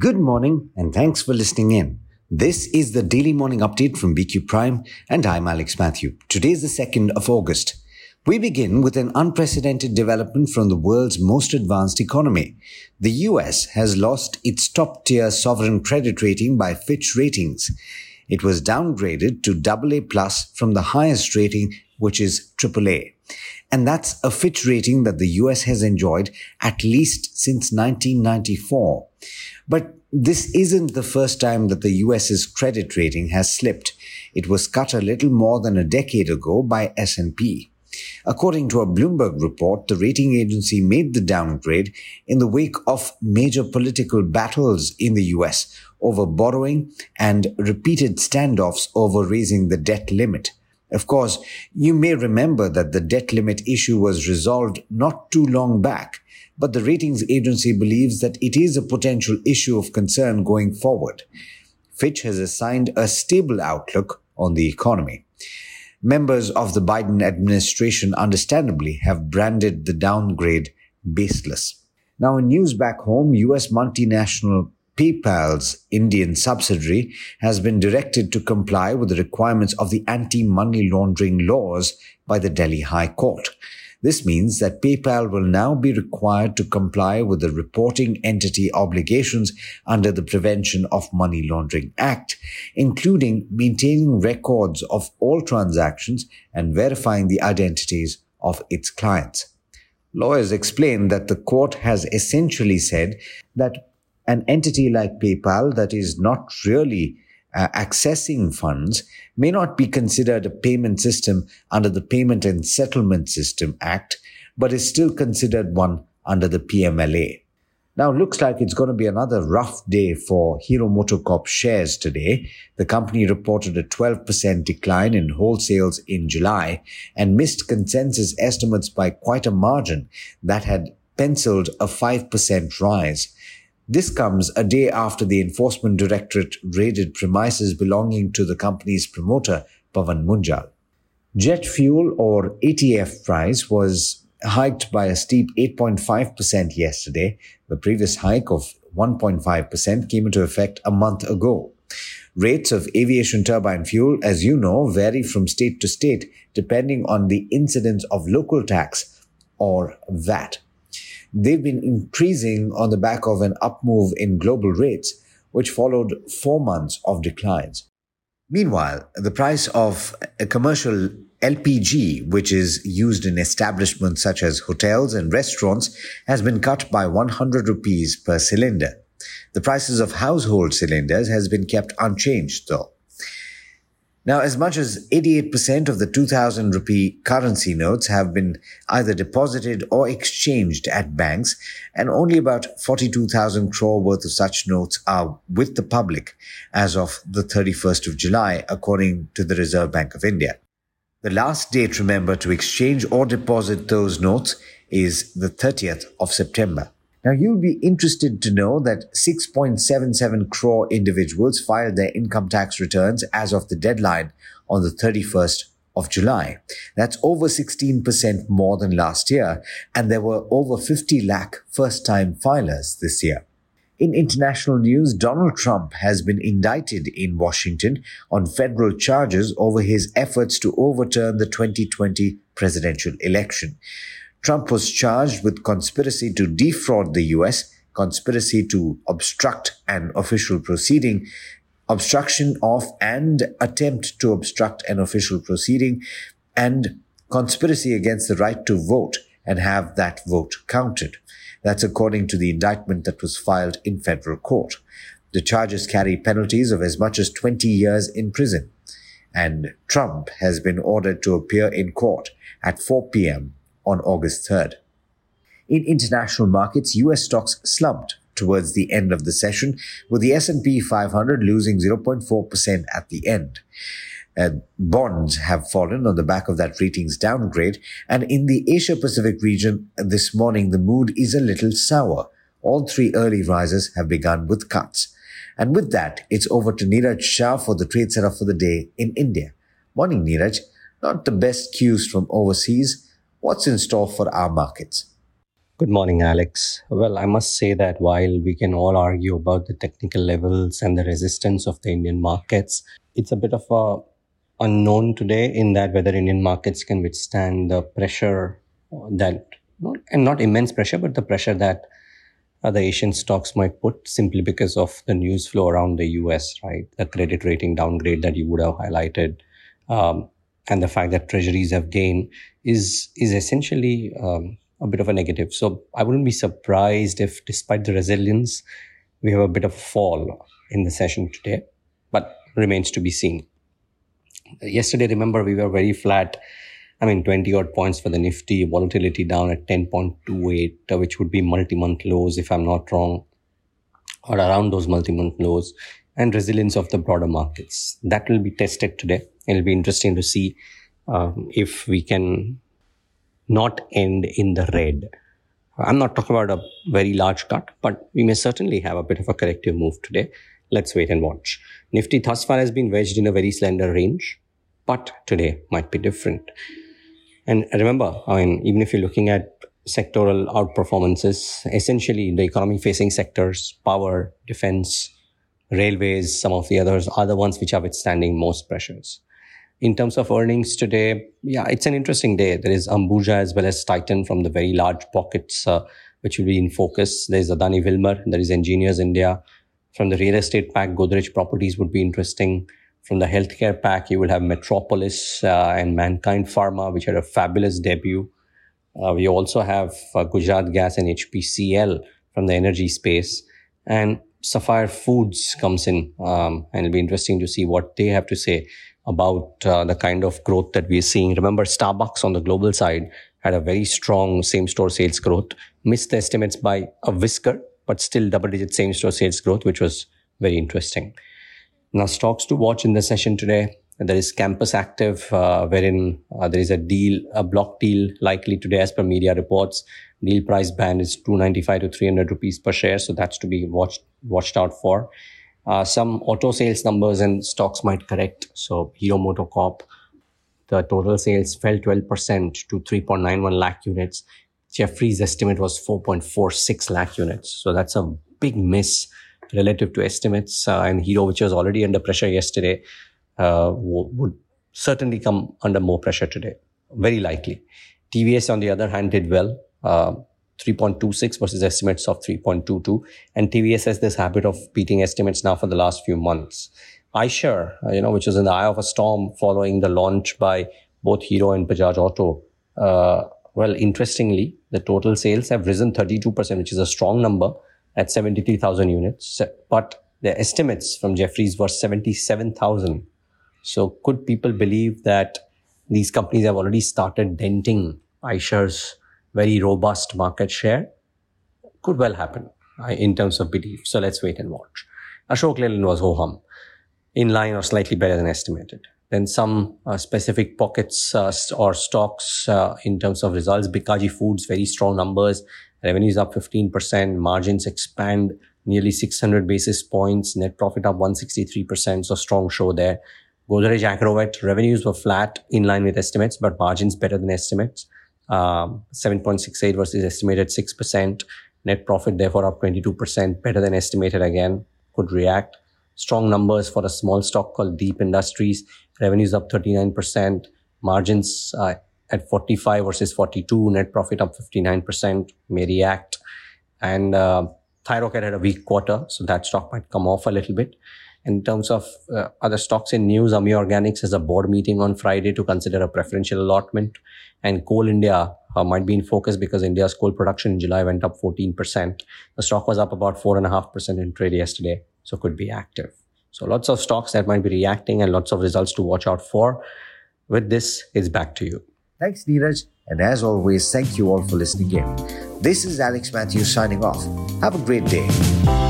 Good morning and thanks for listening in. This is the daily morning update from BQ Prime and I'm Alex Mathew. Today is the 2nd of August. We begin with an unprecedented development from the world's most advanced economy. The US has lost its top tier sovereign credit rating by Fitch Ratings. It was downgraded to AA plus from the highest rating, which is AAA. And that's a Fitch rating that the US has enjoyed at least since 1994. But this isn't the first time that the US's credit rating has slipped. It was cut a little more than a decade ago by S&P. According to a Bloomberg report, the rating agency made the downgrade in the wake of major political battles in the US over borrowing and repeated standoffs over raising the debt limit. Of course, you may remember that the debt limit issue was resolved not too long back, but the ratings agency believes that it is a potential issue of concern going forward. Fitch has assigned a stable outlook on the economy. Members of the Biden administration understandably have branded the downgrade baseless. Now, in news back home, US multinational PayPal's Indian subsidiary has been directed to comply with the requirements of the anti-money laundering laws by the Delhi High Court. This means that PayPal will now be required to comply with the reporting entity obligations under the Prevention of Money Laundering Act, including maintaining records of all transactions and verifying the identities of its clients. Lawyers explain that the court has essentially said that an entity like PayPal that is not really uh, accessing funds may not be considered a payment system under the Payment and Settlement System Act, but is still considered one under the PMLA. Now, looks like it's going to be another rough day for Hero MotoCorp shares today. The company reported a 12% decline in wholesales in July and missed consensus estimates by quite a margin that had penciled a 5% rise. This comes a day after the Enforcement Directorate raided premises belonging to the company's promoter, Pawan Munjal. Jet fuel or ATF price was hiked by a steep 8.5% yesterday. The previous hike of 1.5% came into effect a month ago. Rates of aviation turbine fuel, as you know, vary from state to state depending on the incidence of local tax or VAT they've been increasing on the back of an up move in global rates, which followed four months of declines. Meanwhile, the price of a commercial LPG, which is used in establishments such as hotels and restaurants, has been cut by 100 rupees per cylinder. The prices of household cylinders has been kept unchanged though. Now, as much as 88% of the 2000 rupee currency notes have been either deposited or exchanged at banks, and only about 42,000 crore worth of such notes are with the public as of the 31st of July, according to the Reserve Bank of India. The last date, remember, to exchange or deposit those notes is the 30th of September. Now, you'll be interested to know that 6.77 crore individuals filed their income tax returns as of the deadline on the 31st of July. That's over 16% more than last year, and there were over 50 lakh first time filers this year. In international news, Donald Trump has been indicted in Washington on federal charges over his efforts to overturn the 2020 presidential election. Trump was charged with conspiracy to defraud the US, conspiracy to obstruct an official proceeding, obstruction of and attempt to obstruct an official proceeding, and conspiracy against the right to vote and have that vote counted. That's according to the indictment that was filed in federal court. The charges carry penalties of as much as 20 years in prison. And Trump has been ordered to appear in court at 4 p.m on August 3rd. In international markets, US stocks slumped towards the end of the session, with the S&P 500 losing 0.4% at the end. Uh, bonds have fallen on the back of that ratings downgrade, and in the Asia Pacific region this morning, the mood is a little sour. All three early rises have begun with cuts. And with that, it's over to Niraj Shah for the trade setup for the day in India. Morning, Niraj. Not the best cues from overseas. What's in store for our markets? Good morning, Alex. Well, I must say that while we can all argue about the technical levels and the resistance of the Indian markets, it's a bit of a unknown today in that whether Indian markets can withstand the pressure that, and not immense pressure, but the pressure that other Asian stocks might put simply because of the news flow around the US, right? The credit rating downgrade that you would have highlighted, um, and the fact that treasuries have gained is is essentially um, a bit of a negative. So I wouldn't be surprised if, despite the resilience, we have a bit of fall in the session today, but remains to be seen. Yesterday, remember, we were very flat. I mean, 20 odd points for the Nifty, volatility down at 10.28, uh, which would be multi month lows, if I'm not wrong, or around those multi month lows, and resilience of the broader markets. That will be tested today. It'll be interesting to see um, if we can not end in the red. I'm not talking about a very large cut, but we may certainly have a bit of a corrective move today. Let's wait and watch. Nifty thus far has been wedged in a very slender range, but today might be different. And remember, I mean, even if you're looking at sectoral outperformances, essentially the economy facing sectors, power, defense, railways, some of the others are the ones which are withstanding most pressures in terms of earnings today, yeah, it's an interesting day. There is Ambuja as well as Titan from the very large pockets, uh, which will be in focus. There's Adani Wilmar, there is Engineers India. From the real estate pack, Godrej Properties would be interesting. From the healthcare pack, you will have Metropolis uh, and Mankind Pharma, which had a fabulous debut. Uh, we also have uh, Gujarat Gas and HPCL from the energy space. And Sapphire Foods comes in, um, and it'll be interesting to see what they have to say about uh, the kind of growth that we're seeing. Remember, Starbucks on the global side had a very strong same store sales growth, missed the estimates by a whisker, but still double digit same store sales growth, which was very interesting. Now, stocks to watch in the session today. There is Campus Active, uh, wherein uh, there is a deal, a block deal likely today as per media reports. Deal price band is 295 to 300 rupees per share. So that's to be watched, watched out for. Uh, some auto sales numbers and stocks might correct. So Hero MotoCorp, the total sales fell 12% to 3.91 lakh units. Jefferies' estimate was 4.46 lakh units. So that's a big miss relative to estimates. Uh, and Hero, which was already under pressure yesterday, uh, w- would certainly come under more pressure today. Very likely. TVS, on the other hand, did well. Uh, 3.26 versus estimates of 3.22. And TVS has this habit of beating estimates now for the last few months. Eicher, uh, you know, which was in the eye of a storm following the launch by both Hero and Bajaj Auto. Uh, well, interestingly, the total sales have risen 32%, which is a strong number at 73,000 units. But the estimates from Jefferies were 77,000. So could people believe that these companies have already started denting Eicher's very robust market share could well happen uh, in terms of belief. So let's wait and watch. Ashok Leyland was ho hum, in line or slightly better than estimated. Then some uh, specific pockets uh, or stocks uh, in terms of results. Bikaji Foods, very strong numbers. Revenues up 15%, margins expand nearly 600 basis points, net profit up 163%. So strong show there. Godrej Agrovet revenues were flat in line with estimates, but margins better than estimates um, 7.68 versus estimated 6%. Net profit, therefore, up 22%, better than estimated again, could react. Strong numbers for a small stock called Deep Industries. Revenues up 39%, margins uh, at 45 versus 42, net profit up 59%, may react. And uh, Thyrocare had a weak quarter, so that stock might come off a little bit. In terms of uh, other stocks in news, Ami Organics has a board meeting on Friday to consider a preferential allotment. And Coal India uh, might be in focus because India's coal production in July went up 14%. The stock was up about 4.5% in trade yesterday, so could be active. So lots of stocks that might be reacting and lots of results to watch out for. With this, it's back to you. Thanks, Niraj. And as always, thank you all for listening in. This is Alex Mathews signing off. Have a great day.